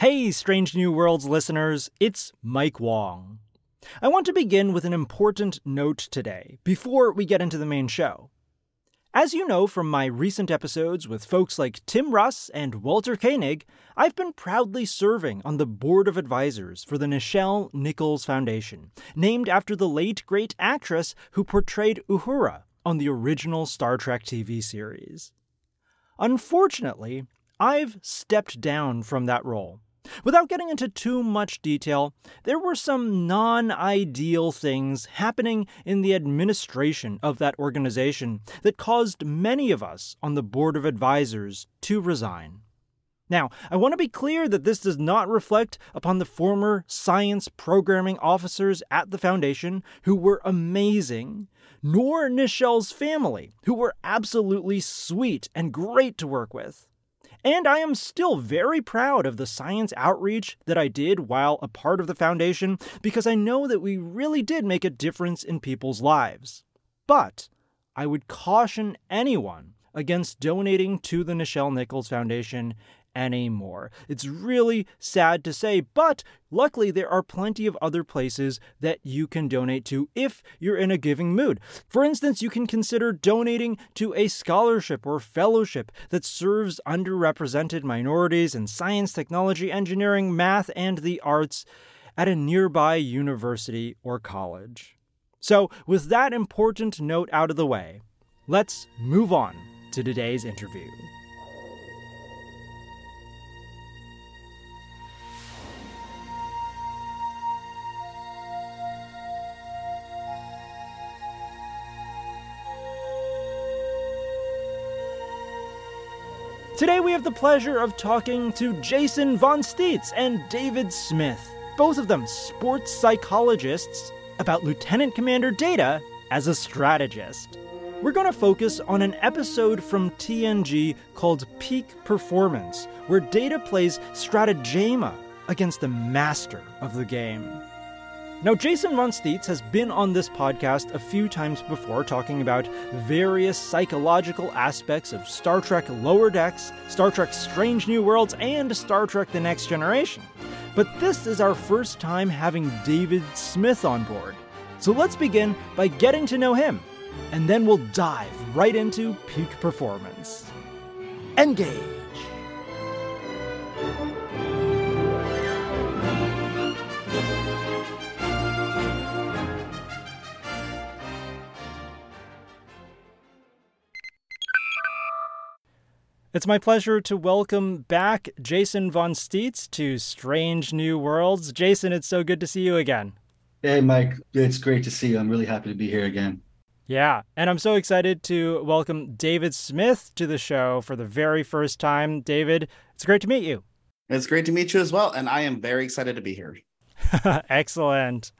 Hey, Strange New Worlds listeners, it's Mike Wong. I want to begin with an important note today before we get into the main show. As you know from my recent episodes with folks like Tim Russ and Walter Koenig, I've been proudly serving on the board of advisors for the Nichelle Nichols Foundation, named after the late great actress who portrayed Uhura on the original Star Trek TV series. Unfortunately, I've stepped down from that role Without getting into too much detail, there were some non ideal things happening in the administration of that organization that caused many of us on the board of advisors to resign. Now, I want to be clear that this does not reflect upon the former science programming officers at the Foundation who were amazing, nor Nichelle's family, who were absolutely sweet and great to work with. And I am still very proud of the science outreach that I did while a part of the foundation because I know that we really did make a difference in people's lives. But I would caution anyone against donating to the Nichelle Nichols Foundation anymore. It's really sad to say, but luckily there are plenty of other places that you can donate to if you're in a giving mood. For instance, you can consider donating to a scholarship or fellowship that serves underrepresented minorities in science, technology, engineering, math, and the arts at a nearby university or college. So, with that important note out of the way, let's move on to today's interview. Today we have the pleasure of talking to Jason Von Stietz and David Smith, both of them sports psychologists, about Lieutenant Commander Data as a strategist. We're going to focus on an episode from TNG called Peak Performance, where Data plays strategema against the master of the game. Now, Jason Von Stietz has been on this podcast a few times before talking about various psychological aspects of Star Trek Lower Decks, Star Trek Strange New Worlds, and Star Trek The Next Generation. But this is our first time having David Smith on board. So let's begin by getting to know him, and then we'll dive right into peak performance. Engage! It's my pleasure to welcome back Jason Von Stietz to Strange New Worlds. Jason, it's so good to see you again. Hey, Mike. It's great to see you. I'm really happy to be here again. Yeah, and I'm so excited to welcome David Smith to the show for the very first time. David, it's great to meet you. It's great to meet you as well, and I am very excited to be here. Excellent.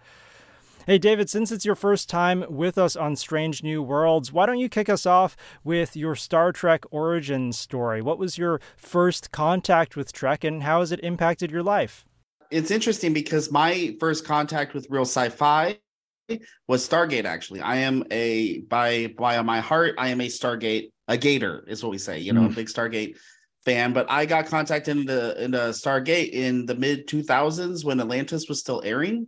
Hey, David, since it's your first time with us on Strange New Worlds, why don't you kick us off with your Star Trek origin story? What was your first contact with Trek and how has it impacted your life? It's interesting because my first contact with real sci fi was Stargate, actually. I am a, by, by my heart, I am a Stargate, a gator is what we say, you know, mm. a big Stargate fan, but I got contacted into, into Stargate in the mid 2000s when Atlantis was still airing.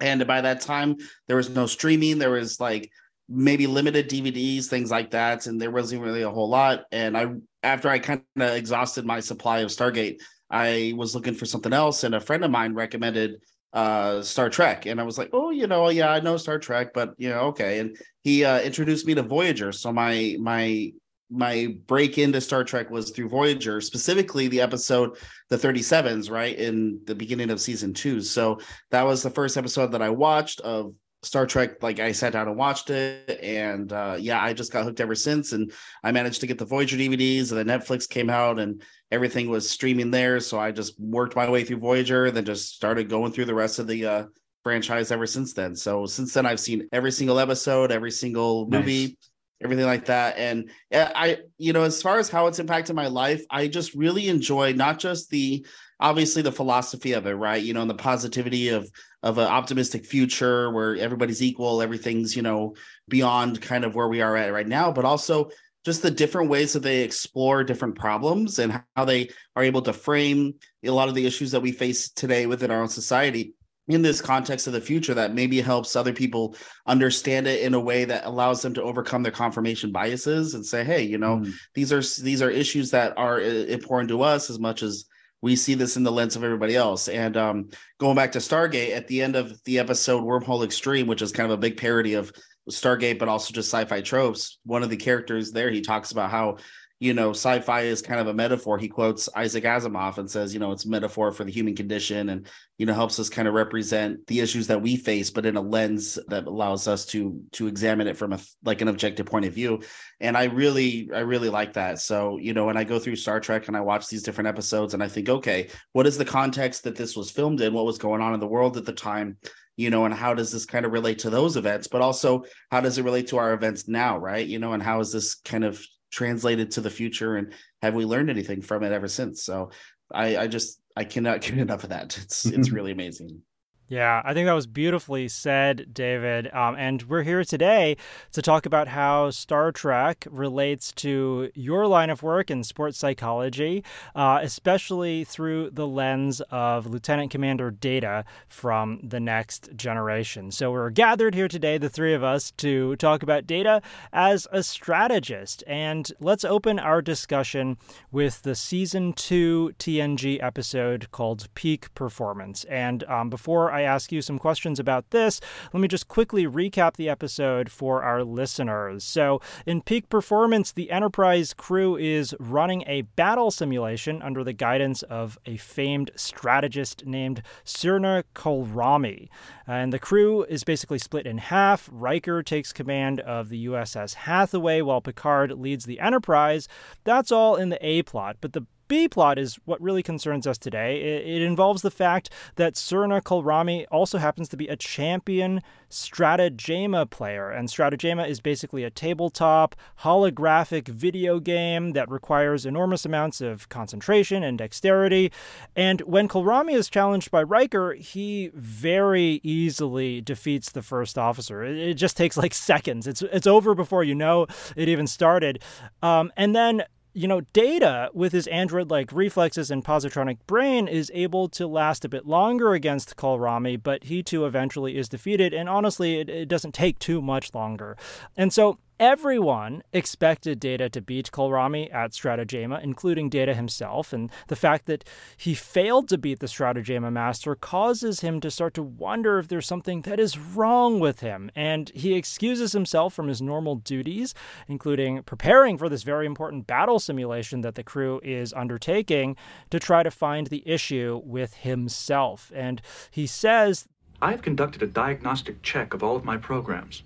And by that time, there was no streaming. There was like maybe limited DVDs, things like that, and there wasn't really a whole lot. And I, after I kind of exhausted my supply of Stargate, I was looking for something else, and a friend of mine recommended uh Star Trek and I was like oh you know yeah I know Star Trek but you know okay and he uh introduced me to Voyager so my my my break into Star Trek was through Voyager, specifically the episode the 37s, right in the beginning of season two. So that was the first episode that I watched of Star Trek. Like I sat down and watched it, and uh, yeah, I just got hooked ever since. And I managed to get the Voyager DVDs, and then Netflix came out, and everything was streaming there. So I just worked my way through Voyager, then just started going through the rest of the uh, franchise ever since then. So since then, I've seen every single episode, every single movie. Nice everything like that. And I, you know, as far as how it's impacted my life, I just really enjoy not just the obviously the philosophy of it, right? You know, and the positivity of of an optimistic future where everybody's equal, everything's you know beyond kind of where we are at right now, but also just the different ways that they explore different problems and how they are able to frame a lot of the issues that we face today within our own society in this context of the future that maybe helps other people understand it in a way that allows them to overcome their confirmation biases and say hey you know mm. these are these are issues that are important to us as much as we see this in the lens of everybody else. And um, going back to Stargate, at the end of the episode Wormhole Extreme, which is kind of a big parody of Stargate, but also just sci-fi tropes, one of the characters there he talks about how you know, sci-fi is kind of a metaphor. He quotes Isaac Asimov and says, you know, it's a metaphor for the human condition and, you know, helps us kind of represent the issues that we face, but in a lens that allows us to to examine it from a like an objective point of view. And I really, I really like that. So, you know, when I go through Star Trek and I watch these different episodes and I think, okay, what is the context that this was filmed in? What was going on in the world at the time? You know, and how does this kind of relate to those events, but also how does it relate to our events now, right? You know, and how is this kind of translated to the future and have we learned anything from it ever since? So i i just i cannot get enough of that. It's it's really amazing yeah, I think that was beautifully said, David. Um, and we're here today to talk about how Star Trek relates to your line of work in sports psychology, uh, especially through the lens of Lieutenant Commander Data from The Next Generation. So we're gathered here today, the three of us, to talk about Data as a strategist. And let's open our discussion with the season two TNG episode called Peak Performance. And um, before I ask you some questions about this, let me just quickly recap the episode for our listeners. So, in peak performance, the Enterprise crew is running a battle simulation under the guidance of a famed strategist named Sirna Kolrami. And the crew is basically split in half. Riker takes command of the USS Hathaway while Picard leads the Enterprise. That's all in the A plot, but the B plot is what really concerns us today. It, it involves the fact that Sirna Kolrami also happens to be a champion Strategema player, and Strategema is basically a tabletop holographic video game that requires enormous amounts of concentration and dexterity. And when Kolrami is challenged by Riker, he very easily defeats the first officer. It, it just takes like seconds. It's it's over before you know it even started. Um, and then you know, Data with his android like reflexes and positronic brain is able to last a bit longer against Kolrami, but he too eventually is defeated. And honestly, it, it doesn't take too much longer. And so Everyone expected Data to beat Kolrami at Strategema, including Data himself, and the fact that he failed to beat the Strategema Master causes him to start to wonder if there's something that is wrong with him, and he excuses himself from his normal duties, including preparing for this very important battle simulation that the crew is undertaking, to try to find the issue with himself. And he says, I've conducted a diagnostic check of all of my programs.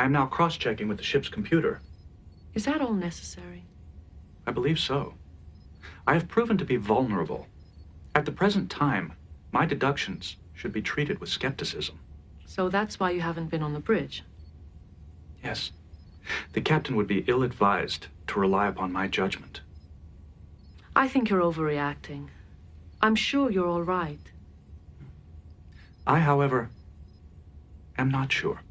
I am now cross-checking with the ship's computer. Is that all necessary? I believe so. I have proven to be vulnerable. At the present time, my deductions should be treated with skepticism. So that's why you haven't been on the bridge? Yes. The captain would be ill-advised to rely upon my judgment. I think you're overreacting. I'm sure you're all right. I, however, am not sure.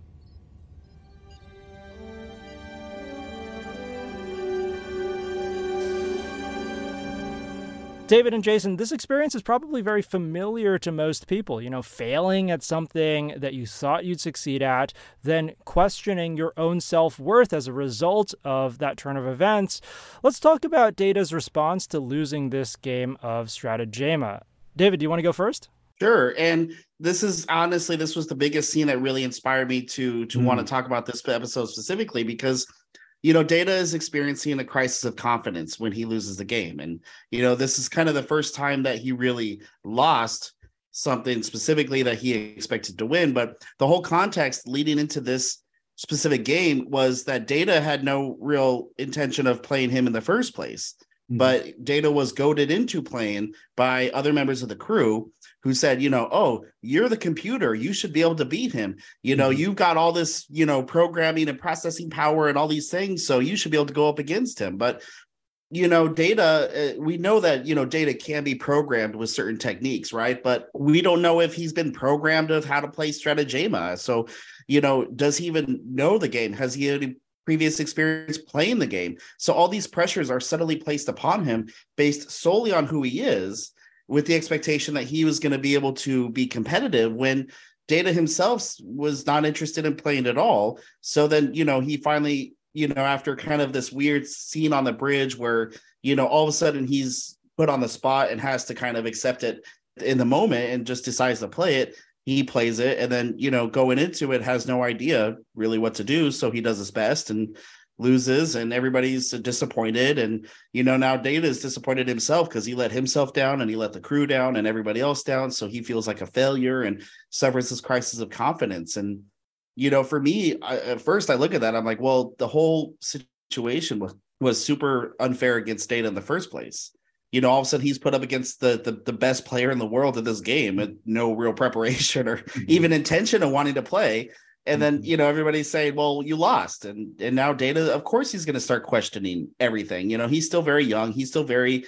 David and Jason, this experience is probably very familiar to most people. You know, failing at something that you thought you'd succeed at, then questioning your own self worth as a result of that turn of events. Let's talk about Data's response to losing this game of Strategema. David, do you want to go first? Sure. And this is honestly, this was the biggest scene that really inspired me to to mm. want to talk about this episode specifically because you know, Data is experiencing a crisis of confidence when he loses the game. And, you know, this is kind of the first time that he really lost something specifically that he expected to win. But the whole context leading into this specific game was that Data had no real intention of playing him in the first place. Mm-hmm. But Data was goaded into playing by other members of the crew who said, you know, oh, you're the computer. You should be able to beat him. You know, mm-hmm. you've got all this, you know, programming and processing power and all these things. So you should be able to go up against him. But, you know, data, uh, we know that, you know, data can be programmed with certain techniques, right? But we don't know if he's been programmed of how to play strategema. So, you know, does he even know the game? Has he any previous experience playing the game. So all these pressures are suddenly placed upon him based solely on who he is, with the expectation that he was going to be able to be competitive when Data himself was not interested in playing at all. So then, you know, he finally, you know, after kind of this weird scene on the bridge where, you know, all of a sudden he's put on the spot and has to kind of accept it in the moment and just decides to play it he plays it and then you know going into it has no idea really what to do so he does his best and loses and everybody's disappointed and you know now data is disappointed himself because he let himself down and he let the crew down and everybody else down so he feels like a failure and suffers this crisis of confidence and you know for me I, at first i look at that i'm like well the whole situation was was super unfair against data in the first place you know, all of a sudden he's put up against the, the the, best player in the world in this game and no real preparation or mm-hmm. even intention of wanting to play. And then, mm-hmm. you know, everybody's saying, well, you lost. And and now data, of course, he's going to start questioning everything. You know, he's still very young. He's still very,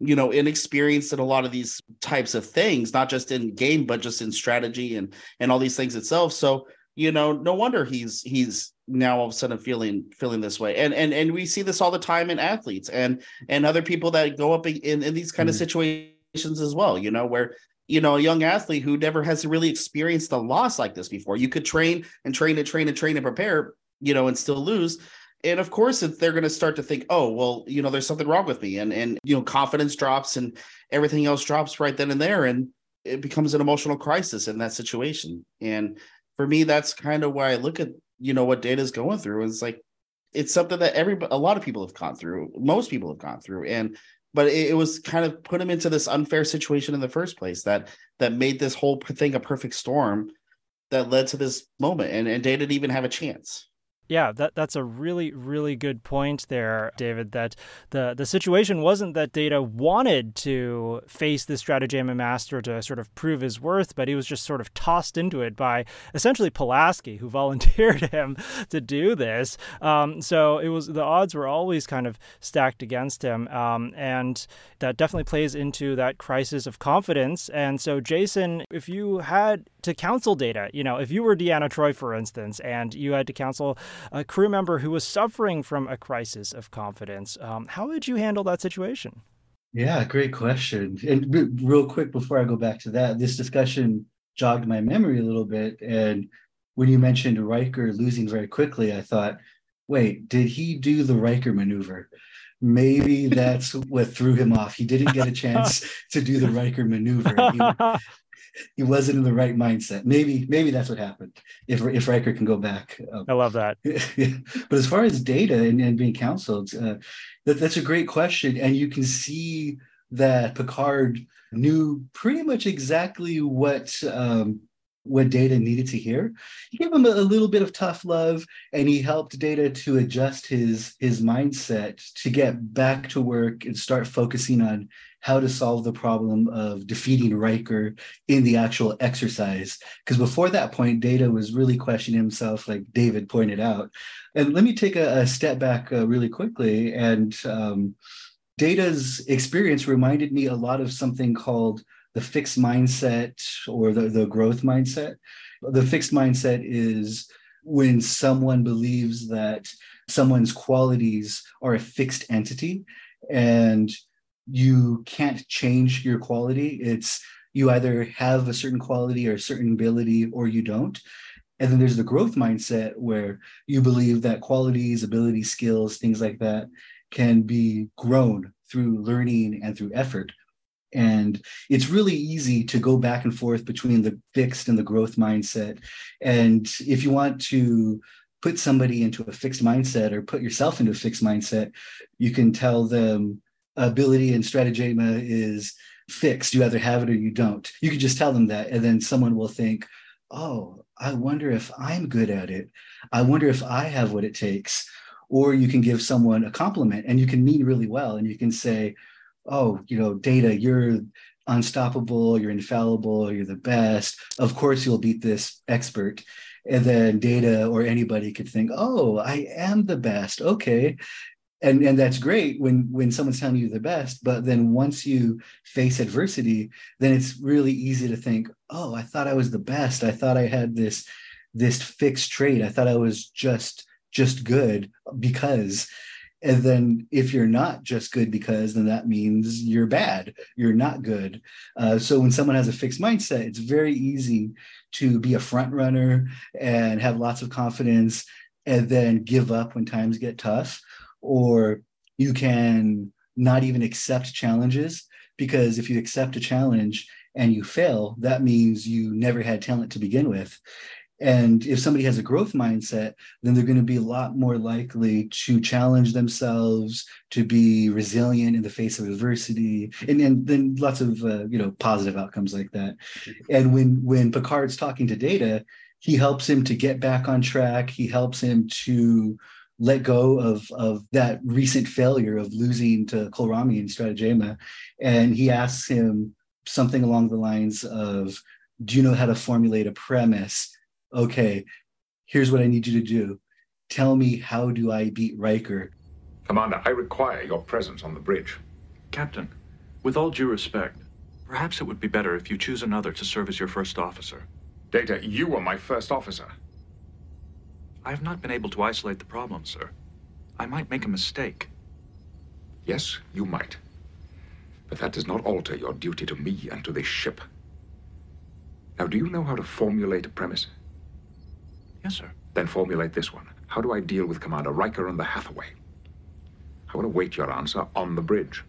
you know, inexperienced in a lot of these types of things, not just in game, but just in strategy and and all these things itself. So, you know, no wonder he's he's now all of a sudden feeling feeling this way and and and we see this all the time in athletes and and other people that go up in in these kind mm-hmm. of situations as well you know where you know a young athlete who never has really experienced a loss like this before. You could train and train and train and train and prepare you know and still lose. And of course they're going to start to think oh well you know there's something wrong with me and and you know confidence drops and everything else drops right then and there and it becomes an emotional crisis in that situation. And for me that's kind of why i look at you know what data is going through. It's like it's something that every a lot of people have gone through most people have gone through. And but it, it, was kind of put him into this unfair situation in the first place that that made this whole thing a perfect storm that led to this moment. And, and data didn't even have a chance yeah, that that's a really really good point there, David. That the the situation wasn't that Data wanted to face this strategema master to sort of prove his worth, but he was just sort of tossed into it by essentially Pulaski, who volunteered him to do this. Um, so it was the odds were always kind of stacked against him, um, and that definitely plays into that crisis of confidence. And so, Jason, if you had to counsel Data, you know, if you were Deanna Troi, for instance, and you had to counsel a crew member who was suffering from a crisis of confidence. Um, how would you handle that situation? Yeah, great question. And real quick before I go back to that, this discussion jogged my memory a little bit. And when you mentioned Riker losing very quickly, I thought, wait, did he do the Riker maneuver? Maybe that's what threw him off. He didn't get a chance to do the Riker maneuver. He, he wasn't in the right mindset. Maybe maybe that's what happened. If if Riker can go back, um, I love that. but as far as data and, and being counseled, uh, that, that's a great question, and you can see that Picard knew pretty much exactly what um, what Data needed to hear. He gave him a, a, little bit of tough love, and he helped Data to adjust his his mindset to get back to work and start focusing on how to solve the problem of defeating Riker in the actual exercise. Because before that point, Data was really questioning himself, like David pointed out. And let me take a, a step back uh, really quickly. And um, Data's experience reminded me a lot of something called the fixed mindset or the, the growth mindset. The fixed mindset is when someone believes that someone's qualities are a fixed entity and you can't change your quality. It's you either have a certain quality or a certain ability or you don't. And then there's the growth mindset where you believe that qualities, abilities, skills, things like that can be grown through learning and through effort. And it's really easy to go back and forth between the fixed and the growth mindset. And if you want to put somebody into a fixed mindset or put yourself into a fixed mindset, you can tell them, ability and strategema is fixed. You either have it or you don't. You can just tell them that, and then someone will think, oh, I wonder if I'm good at it. I wonder if I have what it takes. Or you can give someone a compliment and you can mean really well and you can say, oh, you know, data, you're unstoppable, you're infallible, you're the best. Of course, you'll beat this expert. And then data or anybody could think, oh, I am the best. Okay and and that's great when when someone's telling you the best but then once you face adversity then it's really easy to think oh i thought i was the best i thought i had this this fixed trait i thought i was just just good because and then if you're not just good because, then that means you're bad. You're not good. Uh, so when someone has a fixed mindset, it's very easy to be a front runner and have lots of confidence and then give up when times get tough. Or you can not even accept challenges because if you accept a challenge and you fail, that means you never had talent to begin with. And if somebody has a growth mindset, then they're going to be a lot more likely to challenge themselves, to be resilient in the face of adversity, and, and then lots of uh, you know positive outcomes like that. And when when Picard's talking to Data, he helps him to get back on track. He helps him to let go of of that recent failure of losing to Kolrami and Strategema, and he asks him something along the lines of, "Do you know how to formulate a premise?" okay, here's what I need you to do. Tell me, how do I beat Riker? Commander, I require your presence on the bridge. Captain, with all due respect, perhaps it would be better if you choose another to serve as your first officer. Data, you were my first officer. I have not been able to isolate the problem, sir. I might make a mistake. Yes, you might. But that does not alter your duty to me and to this ship. Now, do you know how to formulate a premise? Yes, sir. Then formulate this one. How do I deal with Commander Riker and the Hathaway? I will await your answer on the bridge.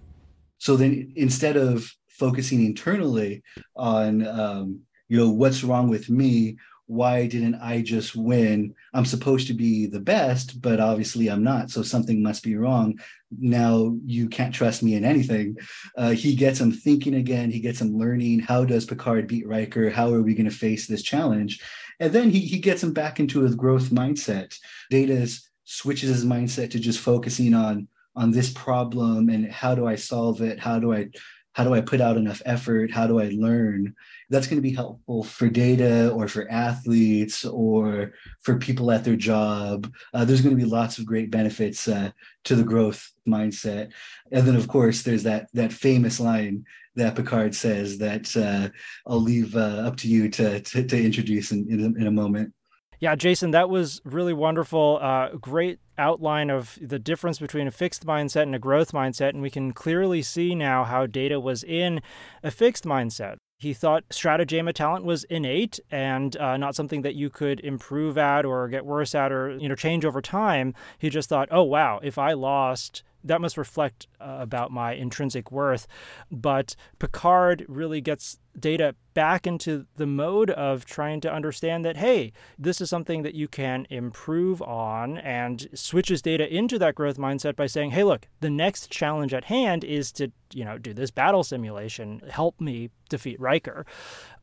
So then instead of focusing internally on, um, you know, what's wrong with me? Why didn't I just win? I'm supposed to be the best, but obviously I'm not. So something must be wrong. Now you can't trust me in anything. Uh, he gets him thinking again. He gets him learning. How does Picard beat Riker? How are we going to face this challenge? And then he, he gets him back into his growth mindset. Data switches his mindset to just focusing on on this problem and how do I solve it? How do I how do I put out enough effort? How do I learn? That's going to be helpful for data or for athletes or for people at their job. Uh, there's going to be lots of great benefits uh, to the growth mindset. And then, of course, there's that that famous line that Picard says that uh, I'll leave uh, up to you to, to, to introduce in, in a, in, a, moment. Yeah, Jason, that was really wonderful. Uh, great outline of the difference between a fixed mindset and a growth mindset. And we can clearly see now how Data was in a fixed mindset. He thought strategema talent was innate and uh, not something that you could improve at or get worse at or you know change over time. He just thought, oh wow, if I lost that must reflect uh, about my intrinsic worth. But Picard really gets data back into the mode of trying to understand that, hey, this is something that you can improve on and switches data into that growth mindset by saying, hey, look, the next challenge at hand is to, you know, do this battle simulation, help me defeat Riker.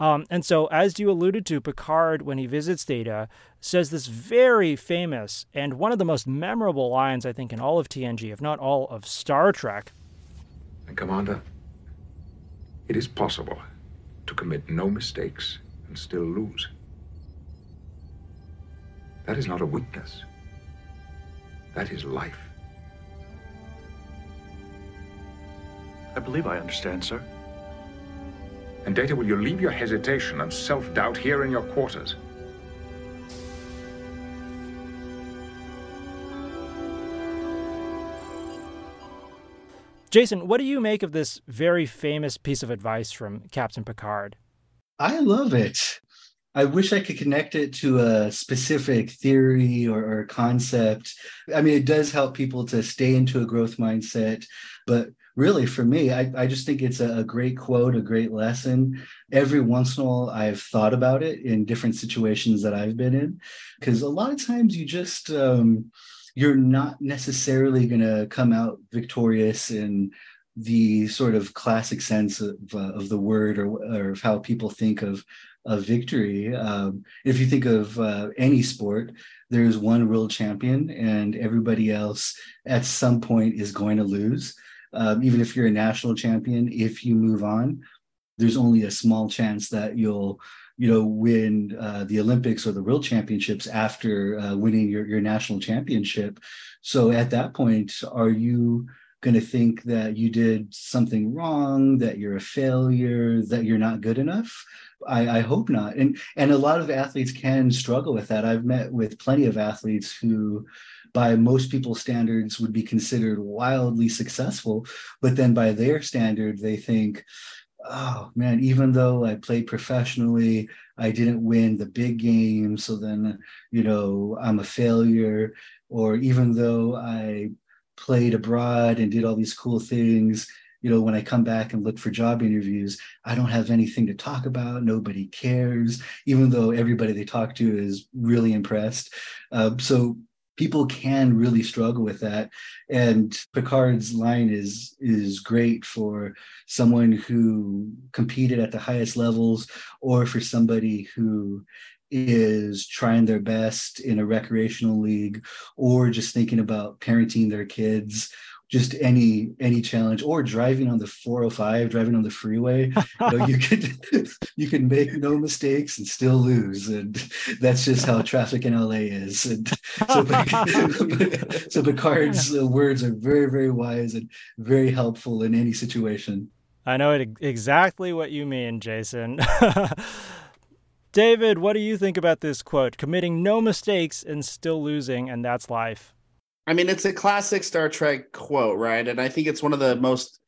Um, and so, as you alluded to, Picard, when he visits data, says this very famous and one of the most memorable lines, I think, in all of TNG, if not all of Star Trek. And Commander, it is possible to commit no mistakes and still lose. That is not a weakness. That is life. I believe I understand, sir. And Data, will you leave your hesitation and self-doubt here in your quarters? Jason, what do you make of this very famous piece of advice from Captain Picard? I love it. I wish I could connect it to a specific theory or, or, concept. I mean, it does help people to stay into a growth mindset. But really, for me, I, I just think it's a, a, great quote, a great lesson. Every once in a while, I've thought about it in different situations that I've been in. Because a lot of times you just, um, you're not necessarily going to come out victorious in the sort of classic sense of, uh, of the word or, or of how people think of of victory. Um, if you think of uh, any sport, there's one world champion, and everybody else at some point is going to lose. Um, even if you're a national champion, if you move on, there's only a small chance that you'll you know win uh, the olympics or the world championships after uh, winning your, your national championship so at that point are you going to think that you did something wrong, that you're a failure, that you're not good enough. I, I, hope not. And and a lot of athletes can struggle with that. I've met with plenty of athletes who, by most people's standards, would be considered wildly successful, but then by their standard, they think, oh man, even though I played professionally, I didn't win the big game. So then, you know, I'm a failure. Or even though I played abroad and did all these cool things, you know, when I come back and look for job interviews, I don't have anything to talk about. Nobody cares, even though everybody they talk to is really impressed. Uh, so people can really struggle with that. And picard's line is is great for someone who competed at the highest levels or for somebody who is trying their best in a recreational league or just thinking about parenting their kids just any any challenge or driving on the 405 driving on the freeway you, know, you could you can make no mistakes and still lose. And that's just how traffic in la is. And so, so picard's uh, words are very very wise and very helpful in any situation. I know it, exactly what you mean jason. David what do you think about this quote? Committing no mistakes and still losing and that's life I mean, it's a classic Star Trek quote, right? And I think it's one of the most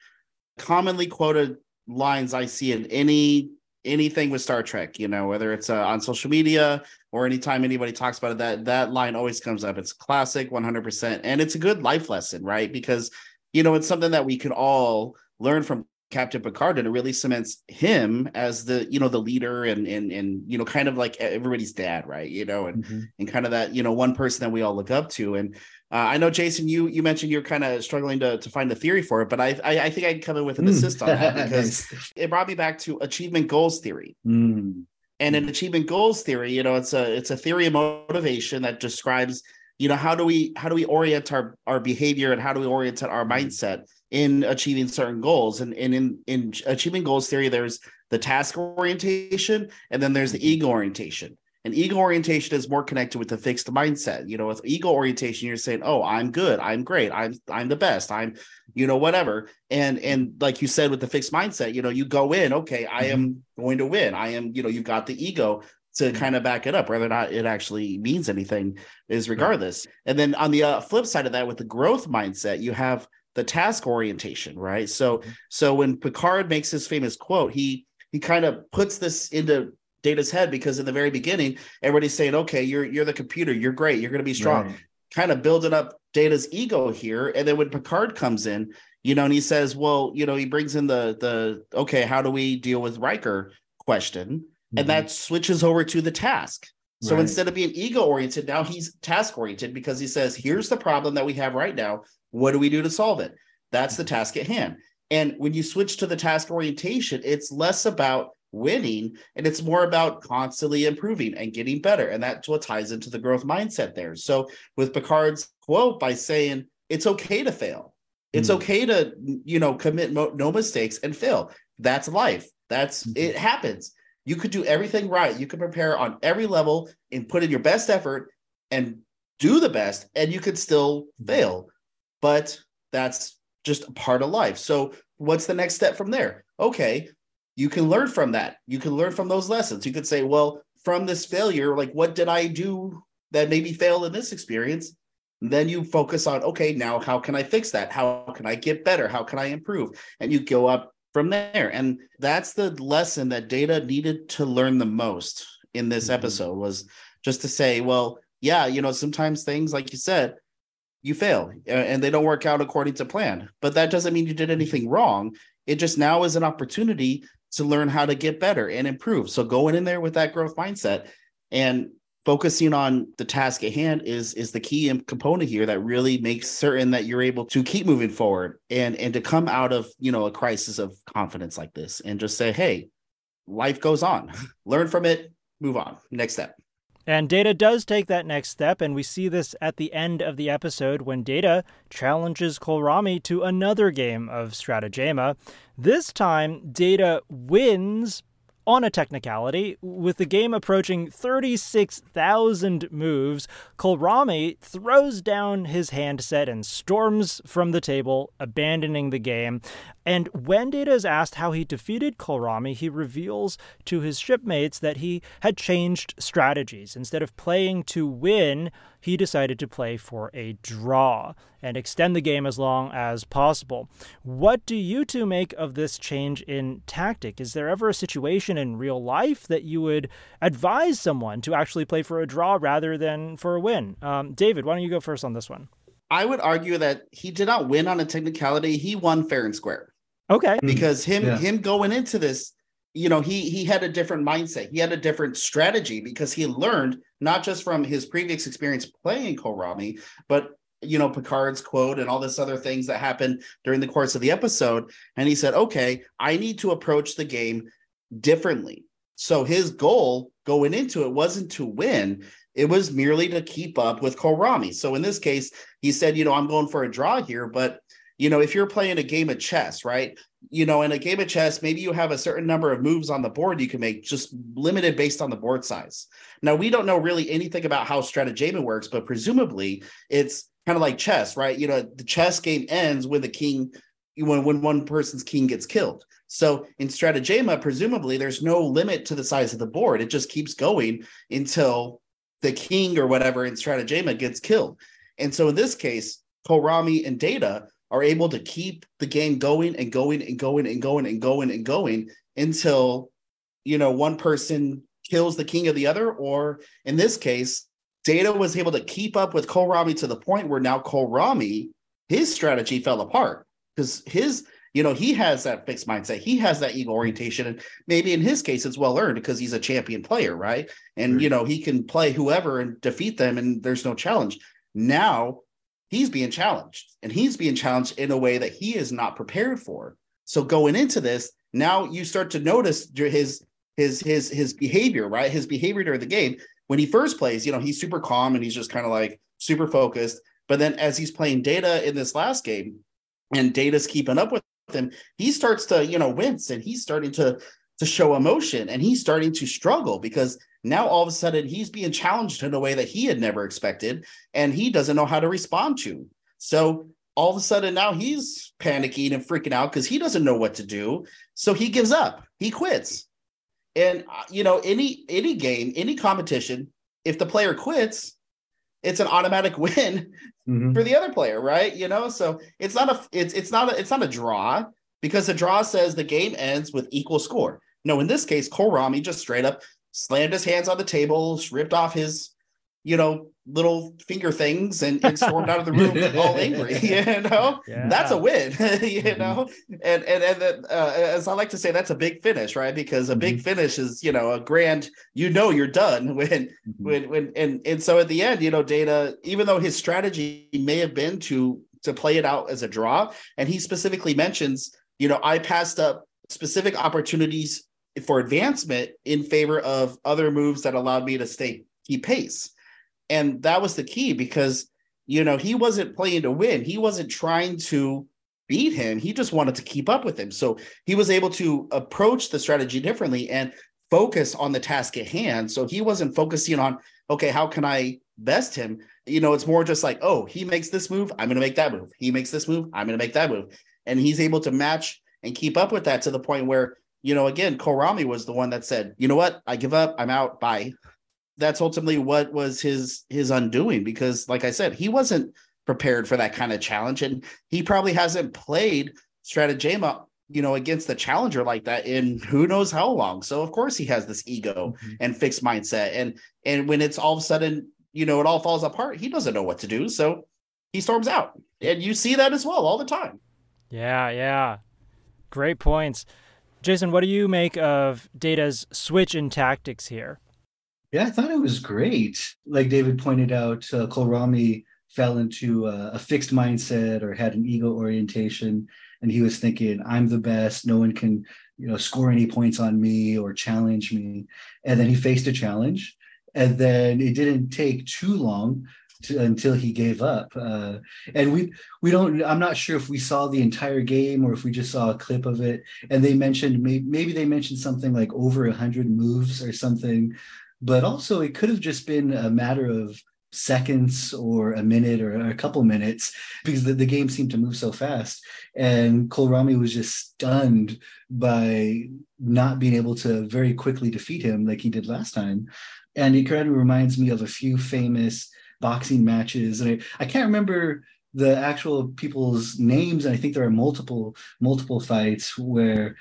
commonly quoted lines I see in any anything with Star Trek. You know, whether it's uh, on social media or anytime anybody talks about it, that that line always comes up. It's classic, one hundred percent, and it's a good life lesson, right? Because you know, it's something that we can all learn from Captain Picard, and it really cements him as the you know the leader and and and you know kind of like everybody's dad, right? You know, and mm-hmm. and kind of that you know one person that we all look up to, and uh, I know Jason, you you mentioned you're kind of struggling to, to find a theory for it, but I I, I think I'd come in with an mm. assist on that because it brought me back to achievement goals theory. Mm. And in achievement goals theory, you know, it's a it's a theory of motivation that describes, you know, how do we how do we orient our our behavior and how do we orient our mindset in achieving certain goals? And, and in in achievement goals theory, there's the task orientation and then there's the ego orientation. And ego orientation is more connected with the fixed mindset. You know, with ego orientation, you're saying, "Oh, I'm good, I'm great, I'm I'm the best, I'm, you know, whatever." And and like you said, with the fixed mindset, you know, you go in, okay, I am mm-hmm. going to win. I am, you know, you've got the ego to mm-hmm. kind of back it up, whether or not it actually means anything is regardless. And then on the uh, flip side of that, with the growth mindset, you have the task orientation, right? So mm-hmm. so when Picard makes his famous quote, he he kind of puts this into Data's head because in the very beginning, everybody's saying, "Okay, you're you're the computer, you're great, you're going to be strong." Right. Kind of building up Data's ego here, and then when Picard comes in, you know, and he says, "Well, you know," he brings in the the okay, how do we deal with Riker question, mm-hmm. and that switches over to the task. So right. instead of being ego oriented, now he's task oriented because he says, "Here's the problem that we have right now. What do we do to solve it?" That's the task at hand. And when you switch to the task orientation, it's less about winning and it's more about constantly improving and getting better and that's what ties into the growth mindset there so with picard's quote by saying it's okay to fail it's mm. okay to you know commit mo- no mistakes and fail that's life that's mm-hmm. it happens you could do everything right you could prepare on every level and put in your best effort and do the best and you could still mm-hmm. fail but that's just a part of life so what's the next step from there okay you can learn from that. You can learn from those lessons. You could say, well, from this failure, like what did I do that made me fail in this experience? And then you focus on, okay, now how can I fix that? How can I get better? How can I improve? And you go up from there. And that's the lesson that data needed to learn the most in this mm-hmm. episode was just to say, well, yeah, you know, sometimes things like you said, you fail and they don't work out according to plan. But that doesn't mean you did anything wrong. It just now is an opportunity to learn how to get better and improve. So going in there with that growth mindset and focusing on the task at hand is is the key component here that really makes certain that you're able to keep moving forward and and to come out of you know a crisis of confidence like this and just say hey life goes on. Learn from it. Move on. Next step. And Data does take that next step, and we see this at the end of the episode when Data challenges Kolrami to another game of Strategema. This time, Data wins on a technicality, with the game approaching 36,000 moves, Kolrami throws down his handset and storms from the table, abandoning the game. And when Data is asked how he defeated Kolrami, he reveals to his shipmates that he had changed strategies. Instead of playing to win, he decided to play for a draw and extend the game as long as possible. What do you two make of this change in tactic? Is there ever a situation in real life that you would advise someone to actually play for a draw rather than for a win? Um, David, why don't you go first on this one? I would argue that he did not win on a technicality. He won fair and square. Okay. Because him Yeah. him going into this, you know, he he had a different mindset. He had a different strategy because he learned not just from his previous experience playing Kolrami, but you know, Picard's quote and all this other things that happened during the course of the episode. And he said, okay, I need to approach the game differently. So his goal going into it wasn't to win, it was merely to keep up with Kolrami. So in this case, he said, you know, I'm going for a draw here, but you know, if you're playing a game of chess, right? You know, in a game of chess, maybe you have a certain number of moves on the board you can make, just limited based on the board size. Now, we don't know really anything about how strategema works, but presumably it's kind of like chess, right? You know, the chess game ends when the king, when when one person's king gets killed. So in strategema, presumably there's no limit to the size of the board. It just keeps going until the king or whatever in strategema gets killed. And so in this case, Kolrami and Data are able to keep the game going and going and going and going and going and going until you know one person kills the king of the other, or in this case, Data was able to keep up with Kolrami to the point where now Kolrami, his strategy fell apart because his, you know, he has that fixed mindset. He has that ego orientation. And maybe in his case, it's well earned because he's a champion player, right? And, Right. you know, he can play whoever and defeat them, and there's no challenge. Now he's being challenged, and he's being challenged in a way that he is not prepared for. So going into this, now you start to notice his his his his behavior, right? His behavior during the game. When he first plays, you know, he's super calm and he's just kind of like super focused. But then as he's playing data in this last game, and data's keeping up with him, he starts to, you know, wince and he's starting to to show emotion and he's starting to struggle because now all of a sudden he's being challenged in a way that he had never expected and he doesn't know how to respond to. So all of a sudden now he's panicking and freaking out because he doesn't know what to do. So he gives up. He quits. And uh, you know, any any game, any competition, if the player quits, it's an automatic win Mhm. for the other player, right? You know, so it's not a it's it's not a it's not a draw because the draw says the game ends with equal score. No, in this case, Kolrami just straight up slammed his hands on the table, ripped off his, you know, little finger things and, and stormed out of the room all angry. You know, Yeah. that's a win. you Mhm. know, and and and then, uh, as I like to say, that's a big finish, right? Because a big Mhm. finish is you know a grand. You know, you're done when Mhm. when when and and so at the end you know data even though his strategy may have been to to play it out as a draw and he specifically mentions you know i passed up specific opportunities for advancement in favor of other moves that allowed me to stay keep pace and that was the key because you know he wasn't playing to win he wasn't trying to beat him he just wanted to keep up with him so he was able to approach the strategy differently and focus on the task at hand. So he wasn't focusing on, okay, how can I best him? You know, it's more just like, oh, he makes this move, I'm going to make that move. He makes this move, I'm going to make that move. And he's able to match and keep up with that to the point where, you know, again, Kolrami was the one that said, you know what, I give up, I'm out, bye. That's ultimately what was his his undoing because, like I said, he wasn't prepared for that kind of challenge, and he probably hasn't played strategema you know, against the challenger like that in who knows how long. So of course he has this ego Mhm. and fixed mindset. And and when it's all of a sudden, you know, it all falls apart, he doesn't know what to do. So he storms out. And you see that as well all the time. Yeah, yeah. Great points. Jason, what do you make of Data's switch in tactics here? Yeah, I thought it was great. Like David pointed out, uh, Kolrami fell into a fixed mindset or had an ego orientation, and he was thinking, "I'm the best. No one can, you know, score any points on me or challenge me." And then he faced a challenge, and then it didn't take too long to, until he gave up. Uh, and we we don't. I'm not sure if we saw the entire game or if we just saw a clip of it. And they mentioned maybe, maybe they mentioned something like over hundred moves or something. But also, it could have just been a matter of seconds or a minute or a couple minutes because the, the game seemed to move so fast. And Kolrami was just stunned by not being able to very quickly defeat him like he did last time. And it kind of reminds me of a few famous boxing matches. And I, I can't remember the actual people's names. And I think there are multiple, multiple fights where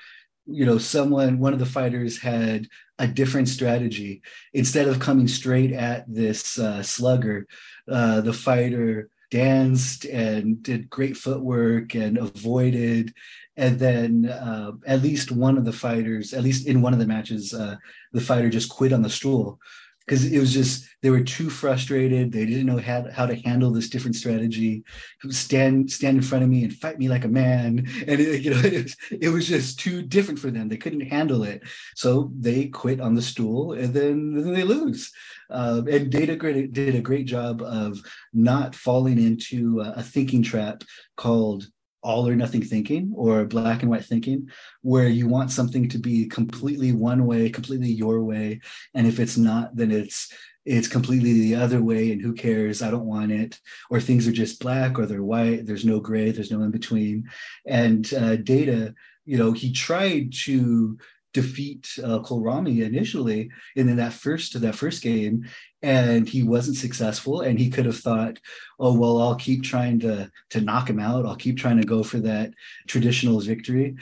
you know someone one of the fighters had a different strategy instead of coming straight at this uh, slugger uh, the fighter danced and did great footwork and avoided and then uh, at least one of the fighters at least in one of the matches uh, the fighter just quit on the stool because it was just they were too frustrated. They didn't know how, how to handle this different strategy. Stand stand in front of me and fight me like a man, and it, you know it was, it was just too different for them. They couldn't handle it, so they quit on the stool, and then, then they lose. Uh, and Data did a great job of not falling into a thinking trap called all or nothing thinking or black and white thinking where you want something to be completely one way completely your way. And if it's not then it's it's completely the other way and who cares? I don't want it. Or things are just black or they're white there's no gray there's no in between and uh, data you know he tried to defeat uh, Kolrami initially and in that first that first game and he wasn't successful and he could have thought oh well I'll keep trying to to knock him out. I'll keep trying to go for that traditional victory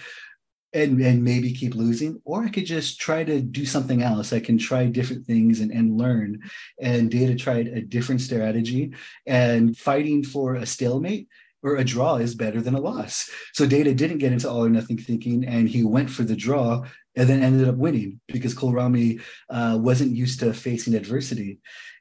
and and maybe keep losing or I could just try to do something else. I can try different things and, and learn. And Data tried a different strategy and fighting for a stalemate or a draw is better than a loss. So Data didn't get into all or nothing thinking, and he went for the draw and then ended up winning because Kolrami uh, wasn't used to facing adversity.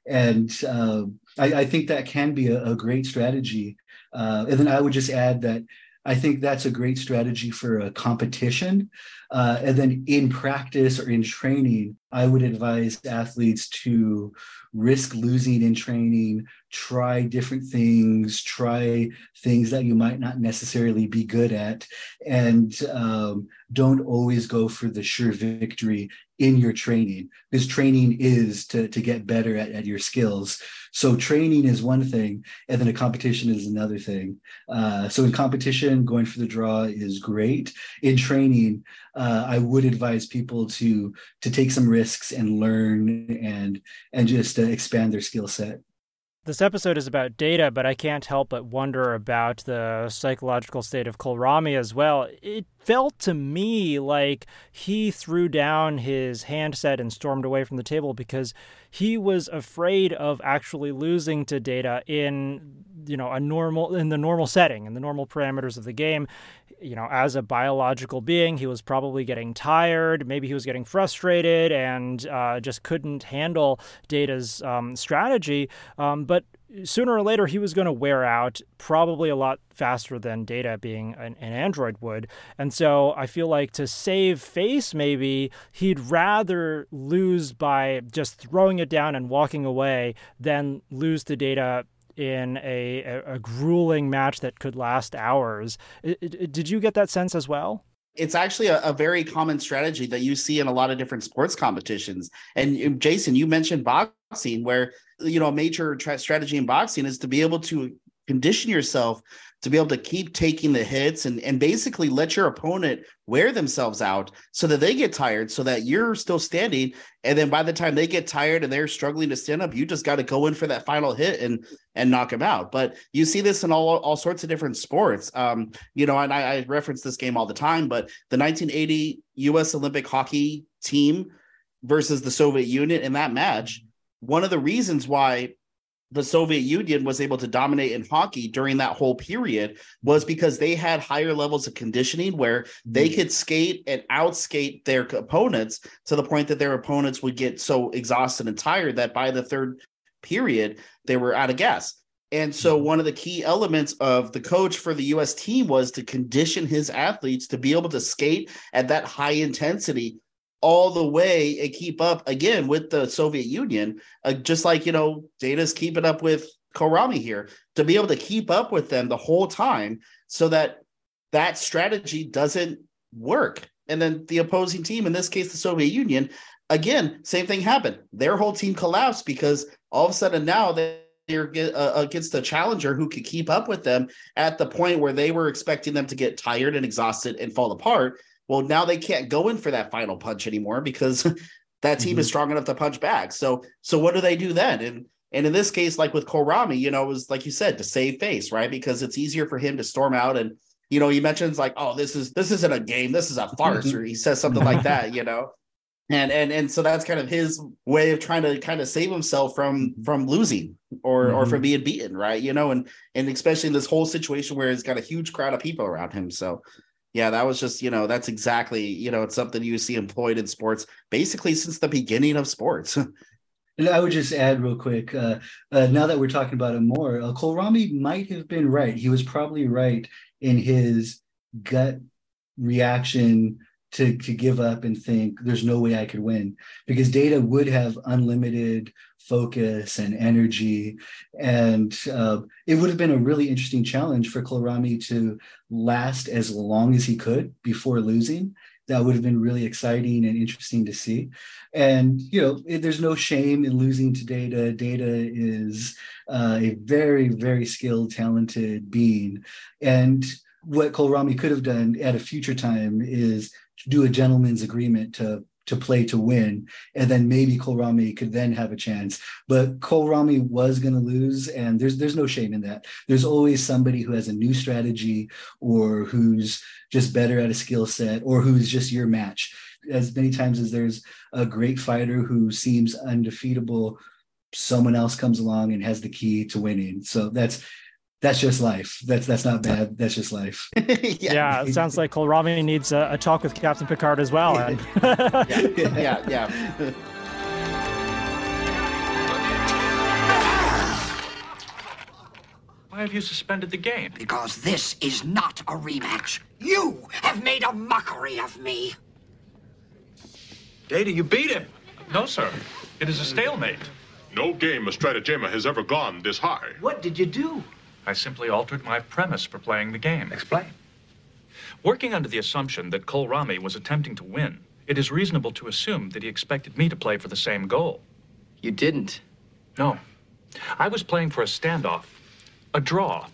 And uh, I, I, think that can be a, a great strategy. Uh, and then I would just add that I think that's a great strategy for a competition. Uh, and then in practice or in training, I would advise athletes to risk losing in training, try different things, try things that you might not necessarily be good at, and um, don't always go for the sure victory in your training because training is to, to get better at, at your skills. So training is one thing, and then a competition is another thing. Uh, so in competition, going for the draw is great. In training, uh, I would advise people to to take some risks and learn and and just uh, expand their skill set. This episode is about data, but I can't help but wonder about the psychological state of Kolrami as well. It felt to me like he threw down his handset and stormed away from the table because he was afraid of actually losing to data in you know a normal in the normal setting in the normal parameters of the game. You know as a biological being he was probably getting tired. Maybe he was getting frustrated and uh, just couldn't handle data's um, strategy. Um, but sooner or later he was going to wear out probably a lot faster than data being an, an, android would. And so i feel like to save face maybe he'd rather lose by just throwing it down and walking away than lose to data in a, a, a grueling match that could last hours. It, it, did you get that sense as well it's actually a, a, very common strategy that you see in a lot of different sports competitions. And jason you mentioned boxing where you know a major tra- strategy in boxing is to be able to condition yourself to be able to keep taking the hits and and basically let your opponent wear themselves out so that they get tired so that you're still standing. And then by the time they get tired and they're struggling to stand up you just got to go in for that final hit and and knock them out. But you see this in all all sorts of different sports. Um you know and I, I reference this game all the time but the 1980 US Olympic hockey team versus the Soviet Union in that match one of the reasons why the Soviet Union was able to dominate in hockey during that whole period was because they had higher levels of conditioning where they could skate and outskate their opponents to the point that their opponents would get so exhausted and tired that by the third period they were out of gas. And so mm. one of the key elements of the coach for the US team was to condition his athletes to be able to skate at that high intensity all the way and keep up again with the Soviet Union, uh, just like you know Data's keeping up with Kolrami here to be able to keep up with them the whole time so that that strategy doesn't work. And then the opposing team, in this case, the Soviet Union, again, same thing happened. Their whole team collapsed because all of a sudden now they're uh, against a challenger who could keep up with them at the point where they were expecting them to get tired and exhausted and fall apart. Well, now they can't go in for that final punch anymore because that team mm-hmm. is strong enough to punch back. So, so what do they do then? And and in this case, like with Kolrami, you know, it was like you said to save face, right? Because it's easier for him to storm out and you know, he mentions like, oh, this is this isn't a game, this is a farce, mm-hmm. or he says something like that, you know. And and and so that's kind of his way of trying to kind of save himself from from losing or mm-hmm. or from being beaten, right? You know, and and especially in this whole situation where he's got a huge crowd of people around him. So yeah, that was just, you know, that's exactly, you know, it's something you see employed in sports basically since the beginning of sports. And I would just add real quick, uh, uh, now that we're talking about it more, uh, Kolrami might have been right. He was probably right in his gut reaction to, to give up and think there's no way I could win because Data would have unlimited focus and energy. And uh, it would have been a really interesting challenge for Kolrami to last as long as he could before losing that would have been really exciting and interesting to see. And you know, it, there's no shame in losing to Data. Data is uh, a very, very skilled, talented being, and what Kolrami could have done at a future time is do a gentleman's agreement to to play to win, and then maybe Kolrami could then have a chance. But Kolrami was going to lose, and there's there's no shame in that. There's always somebody who has a new strategy, or who's just better at a skill set, or who's just your match. As many times as there's a great fighter who seems undefeatable, someone else comes along and has the key to winning. So that's that's just life. That's that's not bad. That's just life. yeah. yeah. it sounds like Kolrami needs a, a, talk with Captain Picard as well. yeah, yeah, yeah. Why have you suspended the game? Because this is not a rematch. You have made a mockery of me. Data, you beat him. No, sir. It is a stalemate. No game of strategema has ever gone this high. What did you do? I simply altered my premise for playing the game. Explain. Working under the assumption that Kolrami was attempting to win, it is reasonable to assume that he expected me to play for the same goal. You didn't? No. I was playing for a standoff, a draw.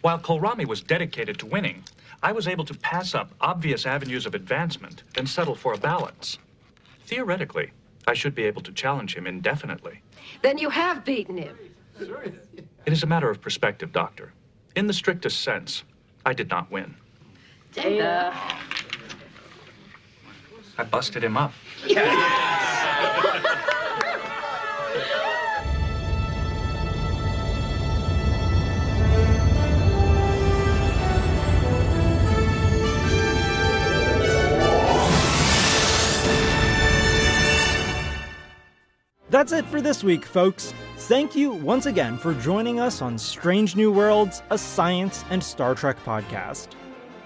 While Kolrami was dedicated to winning, I was able to pass up obvious avenues of advancement and settle for a balance. Theoretically, I should be able to challenge him indefinitely. Then you have beaten him. It is a matter of perspective, Doctor. In the strictest sense, I did not win. Data. I busted him up. That's it for this week, folks. Thank you once again for joining us on Strange New Worlds, a science and Star Trek podcast.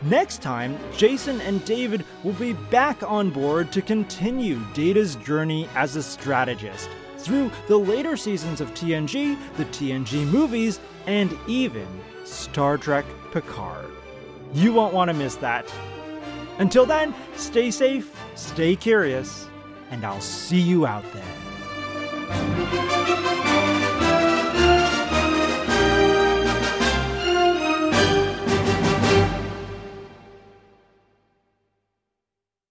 Next time, Jason and David will be back on board to continue Data's journey as a strategist through the later seasons of TNG, the TNG movies, and even Star Trek Picard. You won't want to miss that. Until then, stay safe, stay curious, and I'll see you out there.